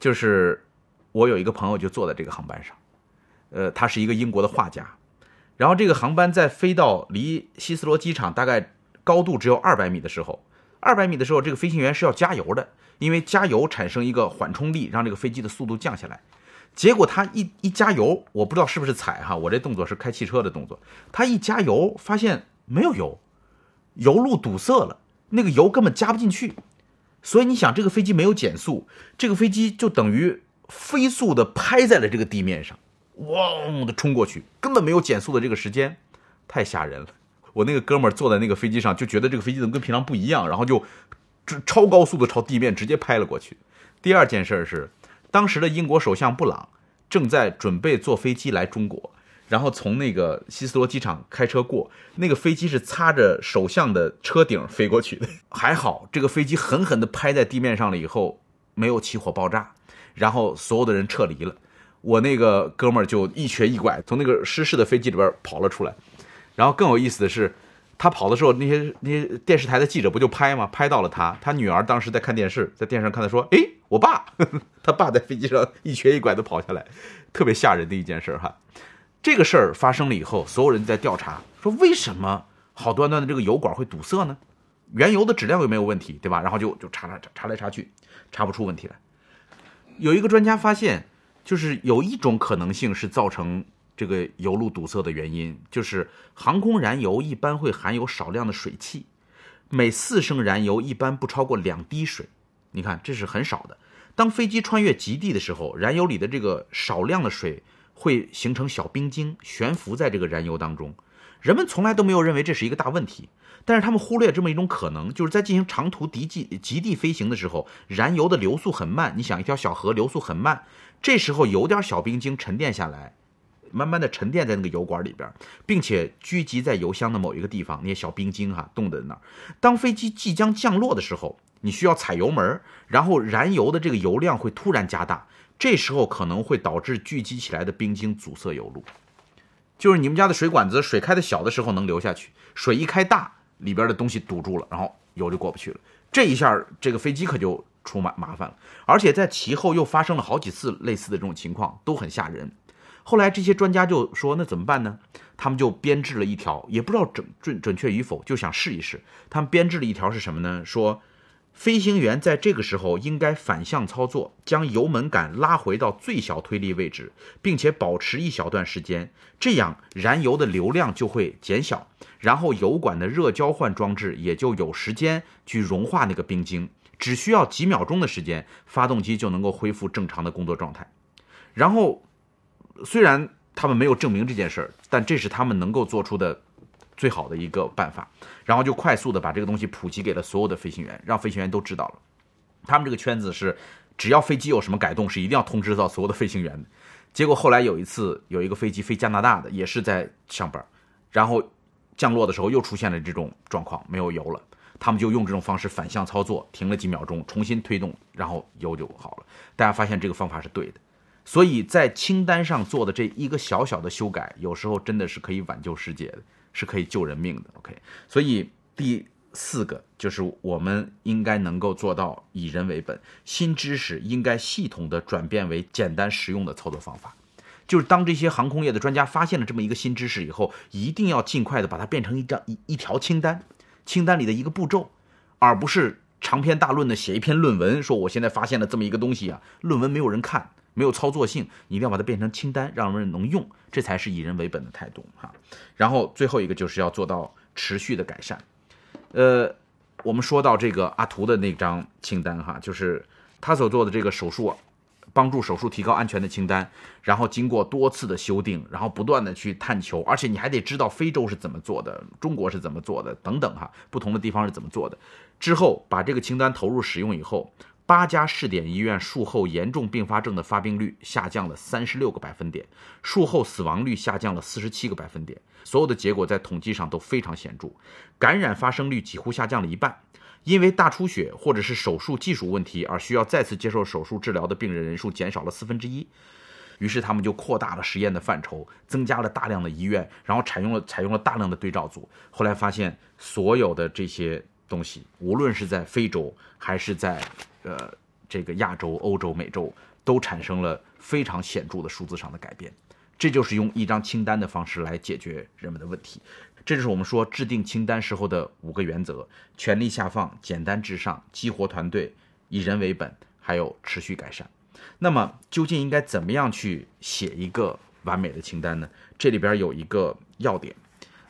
就是我有一个朋友就坐在这个航班上，呃，他是一个英国的画家。然后这个航班在飞到离希斯罗机场大概高度只有二百米的时候，二百米的时候，这个飞行员是要加油的，因为加油产生一个缓冲力，让这个飞机的速度降下来。结果他一一加油，我不知道是不是踩哈，我这动作是开汽车的动作。他一加油，发现没有油，油路堵塞了，那个油根本加不进去。所以你想，这个飞机没有减速，这个飞机就等于飞速的拍在了这个地面上。嗡的冲过去，根本没有减速的这个时间，太吓人了。我那个哥们儿坐在那个飞机上，就觉得这个飞机怎么跟平常不一样，然后就超高速的朝地面直接拍了过去。第二件事是，当时的英国首相布朗正在准备坐飞机来中国，然后从那个希斯罗机场开车过，那个飞机是擦着首相的车顶飞过去的。还好，这个飞机狠狠地拍在地面上了以后，没有起火爆炸，然后所有的人撤离了。我那个哥们儿就一瘸一拐从那个失事的飞机里边跑了出来，然后更有意思的是，他跑的时候，那些那些电视台的记者不就拍吗？拍到了他，他女儿当时在看电视，在电视上看他说：“哎，我爸，他爸在飞机上一瘸一拐的跑下来，特别吓人的一件事哈。这个事儿发生了以后，所有人在调查，说为什么好端端的这个油管会堵塞呢？原油的质量又没有问题，对吧？然后就就查查查查来查去，查不出问题来。有一个专家发现，就是有一种可能性是造成这个油路堵塞的原因，就是航空燃油一般会含有少量的水汽，每四升燃油一般不超过两滴水。你看，这是很少的。当飞机穿越极地的时候，燃油里的这个少量的水。会形成小冰晶悬浮在这个燃油当中，人们从来都没有认为这是一个大问题，但是他们忽略这么一种可能，就是在进行长途敌机极地飞行的时候，燃油的流速很慢。你想，一条小河流速很慢，这时候有点小冰晶沉淀下来，慢慢的沉淀在那个油管里边，并且聚集在油箱的某一个地方，那些小冰晶哈冻在那儿。当飞机即将降落的时候，你需要踩油门，然后燃油的这个油量会突然加大。这时候可能会导致聚集起来的冰晶阻塞油路，就是你们家的水管子水开的小的时候能流下去，水一开大，里边的东西堵住了，然后油就过不去了。这一下这个飞机可就出麻麻烦了，而且在其后又发生了好几次类似的这种情况，都很吓人。后来这些专家就说：“那怎么办呢？”他们就编制了一条，也不知道准准准确与否，就想试一试。他们编制了一条是什么呢？说。飞行员在这个时候应该反向操作，将油门杆拉回到最小推力位置，并且保持一小段时间，这样燃油的流量就会减小，然后油管的热交换装置也就有时间去融化那个冰晶，只需要几秒钟的时间，发动机就能够恢复正常的工作状态。然后，虽然他们没有证明这件事儿，但这是他们能够做出的。最好的一个办法，然后就快速的把这个东西普及给了所有的飞行员，让飞行员都知道了。他们这个圈子是，只要飞机有什么改动，是一定要通知到所有的飞行员。结果后来有一次，有一个飞机飞加拿大的，也是在上班，然后降落的时候又出现了这种状况，没有油了。他们就用这种方式反向操作，停了几秒钟，重新推动，然后油就好了。大家发现这个方法是对的，所以在清单上做的这一个小小的修改，有时候真的是可以挽救世界的。是可以救人命的，OK。所以第四个就是我们应该能够做到以人为本，新知识应该系统的转变为简单实用的操作方法。就是当这些航空业的专家发现了这么一个新知识以后，一定要尽快的把它变成一张一一条清单，清单里的一个步骤，而不是长篇大论的写一篇论文，说我现在发现了这么一个东西啊，论文没有人看。没有操作性，你一定要把它变成清单，让人能用，这才是以人为本的态度哈。然后最后一个就是要做到持续的改善。呃，我们说到这个阿图的那张清单哈，就是他所做的这个手术啊，帮助手术提高安全的清单，然后经过多次的修订，然后不断的去探求，而且你还得知道非洲是怎么做的，中国是怎么做的等等哈，不同的地方是怎么做的。之后把这个清单投入使用以后。八家试点医院术后严重并发症的发病率下降了三十六个百分点，术后死亡率下降了四十七个百分点，所有的结果在统计上都非常显著，感染发生率几乎下降了一半，因为大出血或者是手术技术问题而需要再次接受手术治疗的病人人数减少了四分之一，于是他们就扩大了实验的范畴，增加了大量的医院，然后采用了采用了大量的对照组，后来发现所有的这些东西，无论是在非洲还是在呃，这个亚洲、欧洲、美洲都产生了非常显著的数字上的改变，这就是用一张清单的方式来解决人们的问题。这就是我们说制定清单时候的五个原则：权力下放、简单至上、激活团队、以人为本，还有持续改善。那么，究竟应该怎么样去写一个完美的清单呢？这里边有一个要点。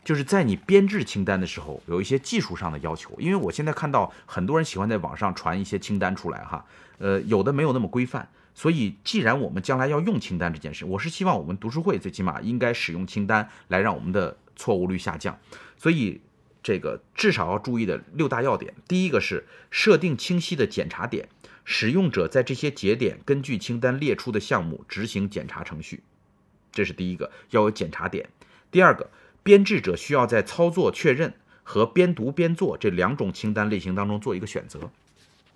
就是在你编制清单的时候，有一些技术上的要求。因为我现在看到很多人喜欢在网上传一些清单出来，哈，呃，有的没有那么规范。所以，既然我们将来要用清单这件事，我是希望我们读书会最起码应该使用清单来让我们的错误率下降。所以，这个至少要注意的六大要点，第一个是设定清晰的检查点，使用者在这些节点根据清单列出的项目执行检查程序，这是第一个要有检查点。第二个。编制者需要在操作确认和边读边做这两种清单类型当中做一个选择。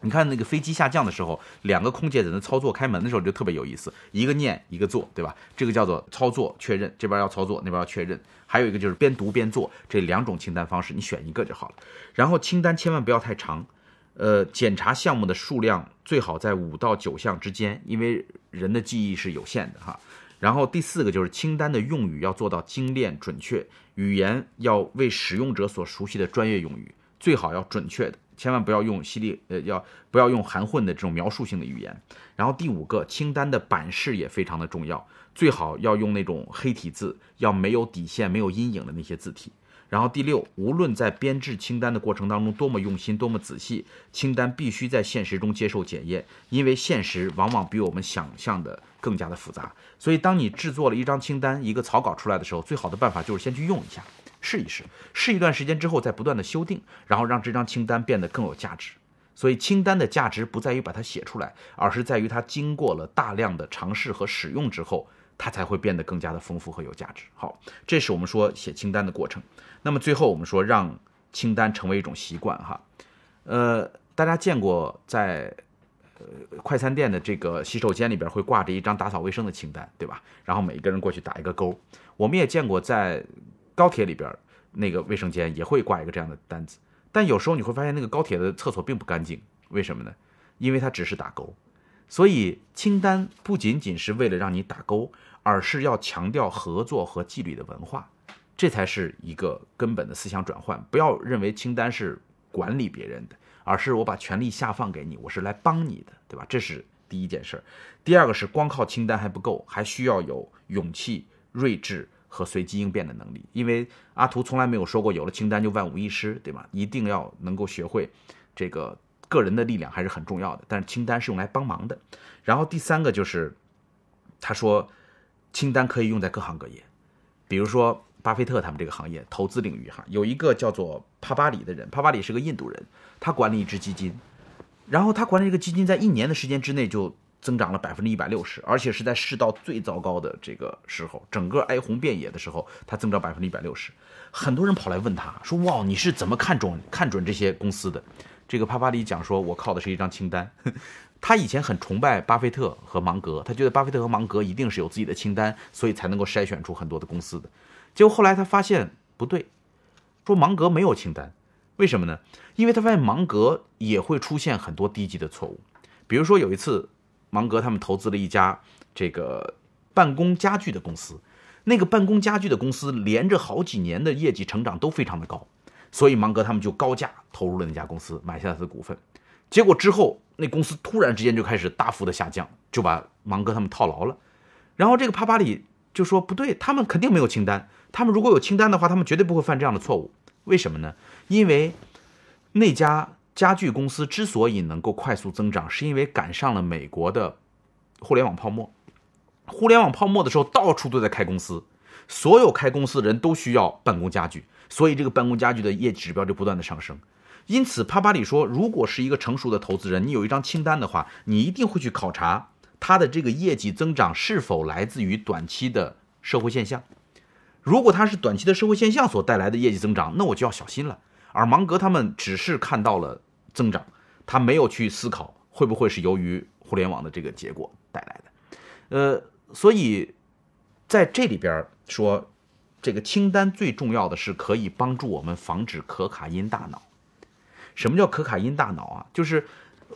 你看那个飞机下降的时候，两个空姐在那操作开门的时候就特别有意思，一个念一个做，对吧？这个叫做操作确认，这边要操作，那边要确认。还有一个就是边读边做，这两种清单方式你选一个就好了。然后清单千万不要太长，呃，检查项目的数量最好在五到九项之间，因为人的记忆是有限的哈。然后第四个就是清单的用语要做到精炼准确，语言要为使用者所熟悉的专业用语，最好要准确的，千万不要用犀利呃，要不要用含混的这种描述性的语言。然后第五个，清单的版式也非常的重要，最好要用那种黑体字，要没有底线、没有阴影的那些字体。然后第六，无论在编制清单的过程当中多么用心、多么仔细，清单必须在现实中接受检验，因为现实往往比我们想象的更加的复杂。所以，当你制作了一张清单、一个草稿出来的时候，最好的办法就是先去用一下，试一试，试一段时间之后再不断的修订，然后让这张清单变得更有价值。所以，清单的价值不在于把它写出来，而是在于它经过了大量的尝试和使用之后。它才会变得更加的丰富和有价值。好，这是我们说写清单的过程。那么最后我们说让清单成为一种习惯哈。呃，大家见过在呃快餐店的这个洗手间里边会挂着一张打扫卫生的清单，对吧？然后每一个人过去打一个勾。我们也见过在高铁里边那个卫生间也会挂一个这样的单子。但有时候你会发现那个高铁的厕所并不干净，为什么呢？因为它只是打勾。所以清单不仅仅是为了让你打勾。而是要强调合作和纪律的文化，这才是一个根本的思想转换。不要认为清单是管理别人的，而是我把权力下放给你，我是来帮你的，对吧？这是第一件事儿。第二个是光靠清单还不够，还需要有勇气、睿智和随机应变的能力。因为阿图从来没有说过有了清单就万无一失，对吧？一定要能够学会这个个人的力量还是很重要的，但是清单是用来帮忙的。然后第三个就是他说。清单可以用在各行各业，比如说巴菲特他们这个行业投资领域哈，有一个叫做帕巴里的人，帕巴里是个印度人，他管理一支基金，然后他管理这个基金在一年的时间之内就增长了百分之一百六十，而且是在世道最糟糕的这个时候，整个哀鸿遍野的时候，他增长百分之一百六十，很多人跑来问他说：“哇，你是怎么看中看准这些公司的？”这个帕帕里讲说：“我靠的是一张清单。”他以前很崇拜巴菲特和芒格，他觉得巴菲特和芒格一定是有自己的清单，所以才能够筛选出很多的公司的。结果后来他发现不对，说芒格没有清单，为什么呢？因为他发现芒格也会出现很多低级的错误。比如说有一次，芒格他们投资了一家这个办公家具的公司，那个办公家具的公司连着好几年的业绩成长都非常的高，所以芒格他们就高价投入了那家公司，买下他的股份。结果之后，那公司突然之间就开始大幅的下降，就把芒格他们套牢了。然后这个帕巴里就说：“不对，他们肯定没有清单。他们如果有清单的话，他们绝对不会犯这样的错误。为什么呢？因为那家家具公司之所以能够快速增长，是因为赶上了美国的互联网泡沫。互联网泡沫的时候，到处都在开公司，所有开公司的人都需要办公家具，所以这个办公家具的业绩指标就不断的上升。”因此，帕巴里说，如果是一个成熟的投资人，你有一张清单的话，你一定会去考察他的这个业绩增长是否来自于短期的社会现象。如果他是短期的社会现象所带来的业绩增长，那我就要小心了。而芒格他们只是看到了增长，他没有去思考会不会是由于互联网的这个结果带来的。呃，所以在这里边说，这个清单最重要的是可以帮助我们防止可卡因大脑。什么叫可卡因大脑啊？就是，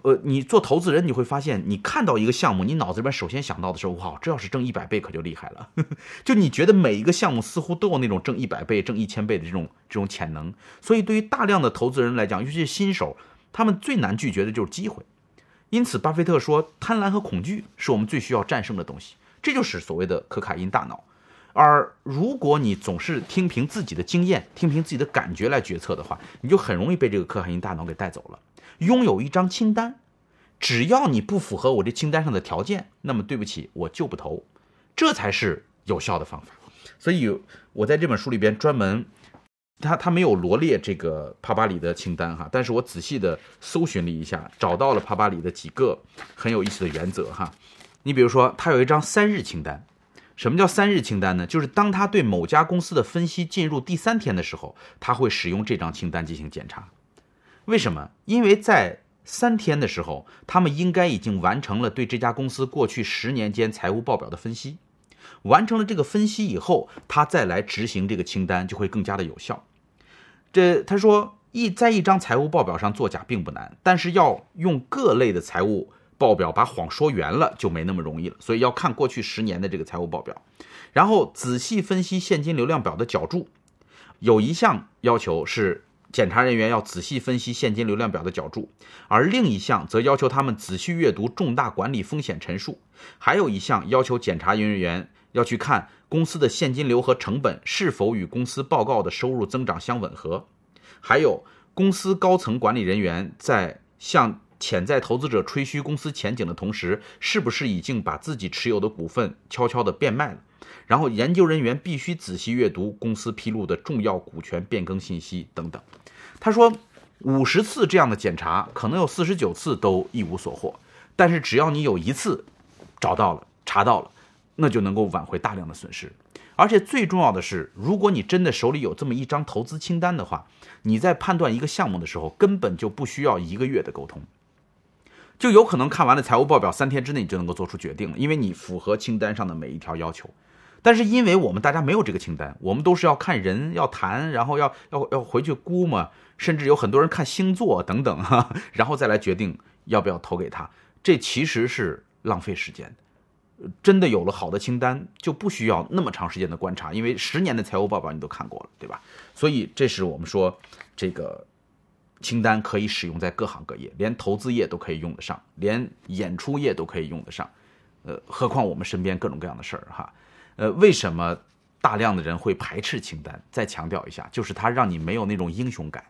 呃，你做投资人，你会发现，你看到一个项目，你脑子里边首先想到的是，哇，这要是挣一百倍可就厉害了。就你觉得每一个项目似乎都有那种挣一百倍、挣一千倍的这种这种潜能。所以，对于大量的投资人来讲，尤其是新手，他们最难拒绝的就是机会。因此，巴菲特说，贪婪和恐惧是我们最需要战胜的东西。这就是所谓的可卡因大脑。而如果你总是听凭自己的经验、听凭自己的感觉来决策的话，你就很容易被这个可卡因大脑给带走了。拥有一张清单，只要你不符合我这清单上的条件，那么对不起，我就不投，这才是有效的方法。所以，我在这本书里边专门，他他没有罗列这个帕巴里的清单哈，但是我仔细的搜寻了一下，找到了帕巴里的几个很有意思的原则哈。你比如说，他有一张三日清单。什么叫三日清单呢？就是当他对某家公司的分析进入第三天的时候，他会使用这张清单进行检查。为什么？因为在三天的时候，他们应该已经完成了对这家公司过去十年间财务报表的分析。完成了这个分析以后，他再来执行这个清单就会更加的有效。这他说，一在一张财务报表上作假并不难，但是要用各类的财务报表把谎说圆了就没那么容易了。所以要看过去十年的这个财务报表，然后仔细分析现金流量表的脚注。有一项要求是检查人员要仔细分析现金流量表的脚注，而另一项则要求他们仔细阅读重大管理风险陈述。还有一项要求检查人员要去看公司的现金流和成本是否与公司报告的收入增长相吻合。还有公司高层管理人员在向潜在投资者吹嘘公司前景的同时，是不是已经把自己持有的股份悄悄地变卖了？然后研究人员必须仔细阅读公司披露的重要股权变更信息等等。他说，五十次这样的检查，可能有四十九次都一无所获。但是只要你有一次找到了、查到了，那就能够挽回大量的损失。而且最重要的是，如果你真的手里有这么一张投资清单的话，你在判断一个项目的时候，根本就不需要一个月的沟通，就有可能看完了财务报表，三天之内你就能够做出决定了，因为你符合清单上的每一条要求。但是因为我们大家没有这个清单，我们都是要看人要谈，然后要要要回去估嘛，甚至有很多人看星座等等哈，然后再来决定要不要投给他，这其实是浪费时间。真的有了好的清单，就不需要那么长时间的观察，因为十年的财务报表你都看过了，对吧？所以这是我们说这个清单可以使用在各行各业，连投资业都可以用得上，连演出业都可以用得上，呃，何况我们身边各种各样的事儿哈。呃，为什么大量的人会排斥清单？再强调一下，就是它让你没有那种英雄感。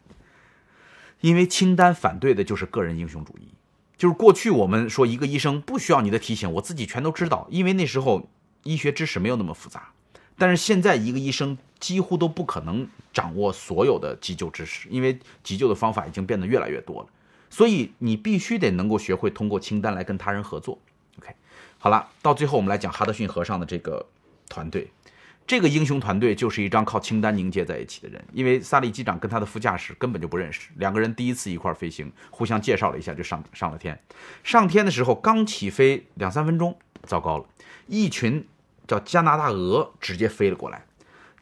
因为清单反对的就是个人英雄主义。就是过去我们说一个医生不需要你的提醒，我自己全都知道，因为那时候医学知识没有那么复杂。但是现在一个医生几乎都不可能掌握所有的急救知识，因为急救的方法已经变得越来越多了。所以你必须得能够学会通过清单来跟他人合作。OK，好了，到最后我们来讲哈德逊河上的这个。团队，这个英雄团队就是一张靠清单凝结在一起的人。因为萨利机长跟他的副驾驶根本就不认识，两个人第一次一块飞行，互相介绍了一下就上上了天。上天的时候刚起飞两三分钟，糟糕了，一群叫加拿大鹅直接飞了过来。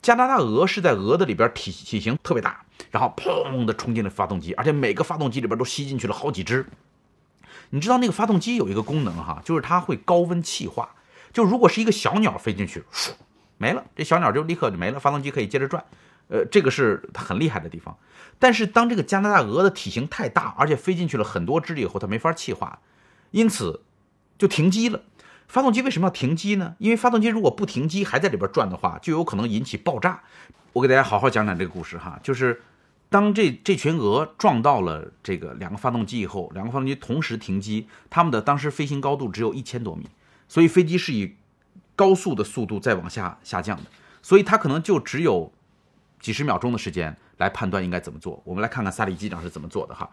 加拿大鹅是在鹅的里边体体型特别大，然后砰的冲进了发动机，而且每个发动机里边都吸进去了好几只。你知道那个发动机有一个功能哈，就是它会高温气化。就如果是一个小鸟飞进去，没了，这小鸟就立刻就没了，发动机可以接着转，呃，这个是它很厉害的地方。但是当这个加拿大鹅的体型太大，而且飞进去了很多只以后，它没法气化，因此就停机了。发动机为什么要停机呢？因为发动机如果不停机还在里边转的话，就有可能引起爆炸。我给大家好好讲讲这个故事哈，就是当这这群鹅撞到了这个两个发动机以后，两个发动机同时停机，它们的当时飞行高度只有一千多米。所以飞机是以高速的速度在往下下降的，所以它可能就只有几十秒钟的时间来判断应该怎么做。我们来看看萨利机长是怎么做的哈。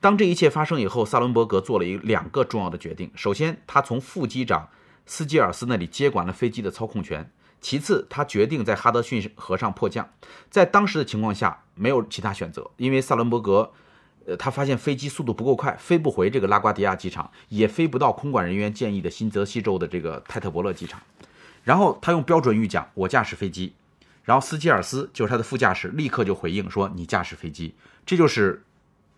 当这一切发生以后，萨伦伯格做了一两个重要的决定。首先，他从副机长斯基尔斯那里接管了飞机的操控权；其次，他决定在哈德逊河上迫降。在当时的情况下，没有其他选择，因为萨伦伯格。呃，他发现飞机速度不够快，飞不回这个拉瓜迪亚机场，也飞不到空管人员建议的新泽西州的这个泰特伯勒机场。然后他用标准语讲：“我驾驶飞机。”然后斯基尔斯就是他的副驾驶，立刻就回应说：“你驾驶飞机。”这就是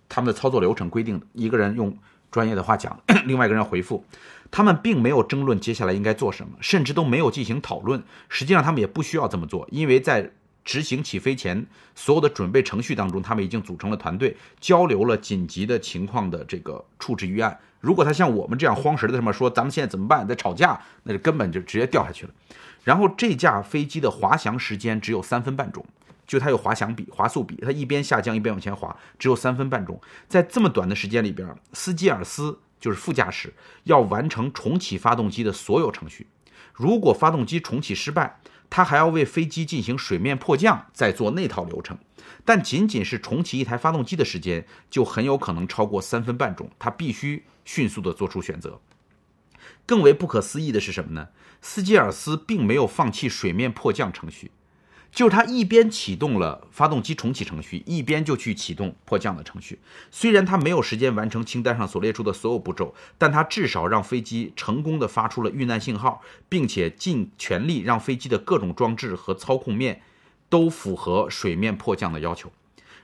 他们的操作流程规定的。一个人用专业的话讲，另外一个人回复。他们并没有争论接下来应该做什么，甚至都没有进行讨论。实际上，他们也不需要这么做，因为在。执行起飞前所有的准备程序当中，他们已经组成了团队，交流了紧急的情况的这个处置预案。如果他像我们这样慌神的什么说，咱们现在怎么办？在吵架，那就根本就直接掉下去了。然后这架飞机的滑翔时间只有三分半钟，就它有滑翔比、滑速比，它一边下降一边往前滑，只有三分半钟。在这么短的时间里边，斯基尔斯就是副驾驶，要完成重启发动机的所有程序。如果发动机重启失败，他还要为飞机进行水面迫降，再做那套流程，但仅仅是重启一台发动机的时间就很有可能超过三分半钟，他必须迅速的做出选择。更为不可思议的是什么呢？斯基尔斯并没有放弃水面迫降程序。就是他一边启动了发动机重启程序，一边就去启动迫降的程序。虽然他没有时间完成清单上所列出的所有步骤，但他至少让飞机成功的发出了遇难信号，并且尽全力让飞机的各种装置和操控面都符合水面迫降的要求。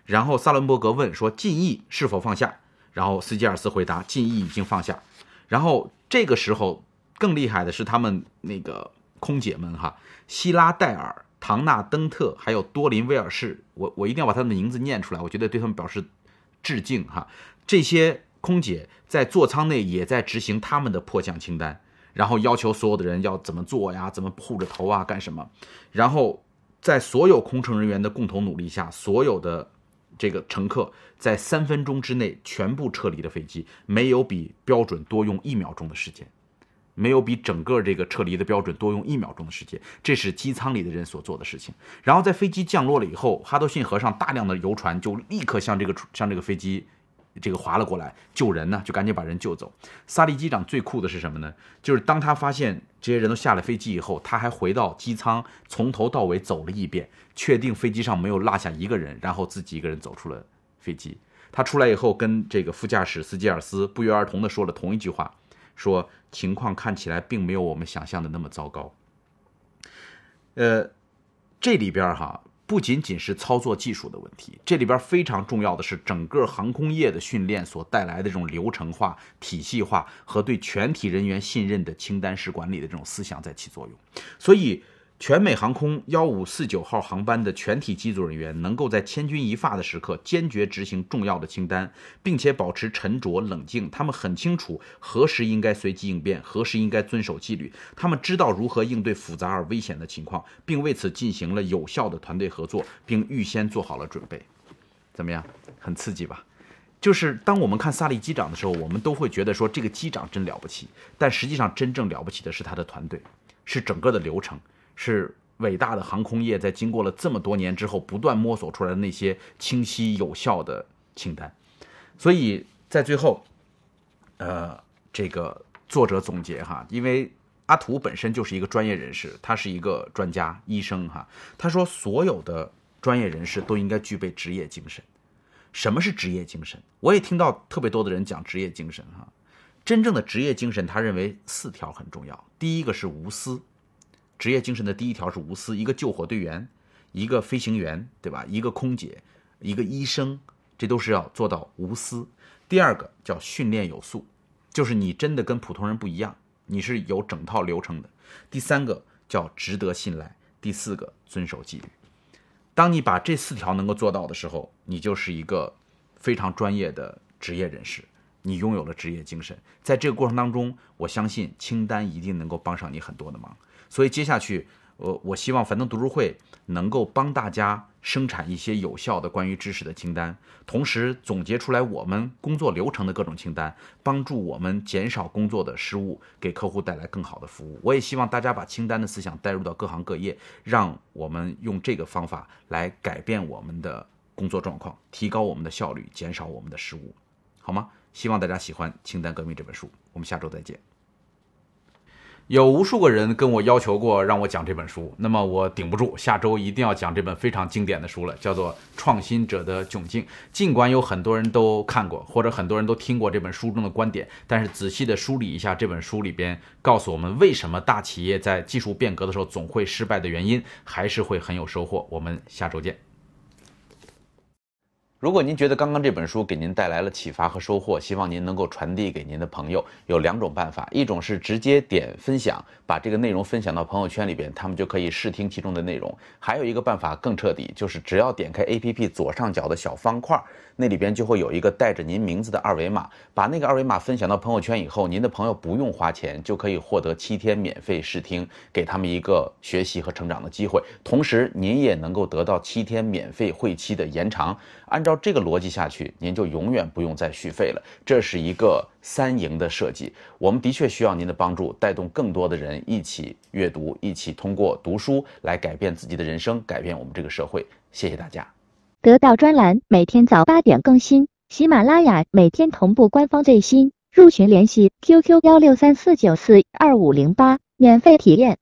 然后萨伦伯格问说：“进义是否放下？”然后斯基尔斯回答：“进义已经放下。”然后这个时候更厉害的是他们那个空姐们哈，希拉戴尔、唐纳登特还有多林威尔士，我我一定要把他们的名字念出来，我觉得对他们表示致敬哈。这些空姐在座舱内也在执行他们的迫降清单，然后要求所有的人要怎么做呀，怎么护着头啊，干什么？然后在所有空乘人员的共同努力下，所有的。这个乘客在三分钟之内全部撤离的飞机，没有比标准多用一秒钟的时间，没有比整个这个撤离的标准多用一秒钟的时间，这是机舱里的人所做的事情。然后在飞机降落了以后，哈德逊河上大量的游船就立刻向这个向这个飞机。这个划了过来救人呢，就赶紧把人救走。萨利机长最酷的是什么呢？就是当他发现这些人都下了飞机以后，他还回到机舱，从头到尾走了一遍，确定飞机上没有落下一个人，然后自己一个人走出了飞机。他出来以后，跟这个副驾驶斯基尔斯不约而同地说了同一句话，说情况看起来并没有我们想象的那么糟糕。呃，这里边哈。不仅仅是操作技术的问题，这里边非常重要的是整个航空业的训练所带来的这种流程化、体系化和对全体人员信任的清单式管理的这种思想在起作用，所以。全美航空幺五四九号航班的全体机组人员能够在千钧一发的时刻坚决执行重要的清单，并且保持沉着冷静。他们很清楚何时应该随机应变，何时应该遵守纪律。他们知道如何应对复杂而危险的情况，并为此进行了有效的团队合作，并预先做好了准备。怎么样？很刺激吧？就是当我们看萨利机长的时候，我们都会觉得说这个机长真了不起。但实际上，真正了不起的是他的团队，是整个的流程。是伟大的航空业在经过了这么多年之后，不断摸索出来的那些清晰有效的清单。所以在最后，呃，这个作者总结哈，因为阿图本身就是一个专业人士，他是一个专家医生哈。他说，所有的专业人士都应该具备职业精神。什么是职业精神？我也听到特别多的人讲职业精神哈。真正的职业精神，他认为四条很重要。第一个是无私。职业精神的第一条是无私，一个救火队员，一个飞行员，对吧？一个空姐，一个医生，这都是要做到无私。第二个叫训练有素，就是你真的跟普通人不一样，你是有整套流程的。第三个叫值得信赖，第四个遵守纪律。当你把这四条能够做到的时候，你就是一个非常专业的职业人士，你拥有了职业精神。在这个过程当中，我相信清单一定能够帮上你很多的忙。所以接下去，我我希望樊登读书会能够帮大家生产一些有效的关于知识的清单，同时总结出来我们工作流程的各种清单，帮助我们减少工作的失误，给客户带来更好的服务。我也希望大家把清单的思想带入到各行各业，让我们用这个方法来改变我们的工作状况，提高我们的效率，减少我们的失误，好吗？希望大家喜欢《清单革命》这本书。我们下周再见。有无数个人跟我要求过让我讲这本书，那么我顶不住，下周一定要讲这本非常经典的书了，叫做《创新者的窘境》。尽管有很多人都看过，或者很多人都听过这本书中的观点，但是仔细的梳理一下这本书里边告诉我们为什么大企业在技术变革的时候总会失败的原因，还是会很有收获。我们下周见。如果您觉得刚刚这本书给您带来了启发和收获，希望您能够传递给您的朋友。有两种办法，一种是直接点分享，把这个内容分享到朋友圈里边，他们就可以试听其中的内容。还有一个办法更彻底，就是只要点开 APP 左上角的小方块，那里边就会有一个带着您名字的二维码，把那个二维码分享到朋友圈以后，您的朋友不用花钱就可以获得七天免费试听，给他们一个学习和成长的机会。同时，您也能够得到七天免费会期的延长。按照这个逻辑下去，您就永远不用再续费了。这是一个三赢的设计。我们的确需要您的帮助，带动更多的人一起阅读，一起通过读书来改变自己的人生，改变我们这个社会。谢谢大家。得到专栏每天早八点更新，喜马拉雅每天同步官方最新。入群联系 QQ 幺六三四九四二五零八，免费体验。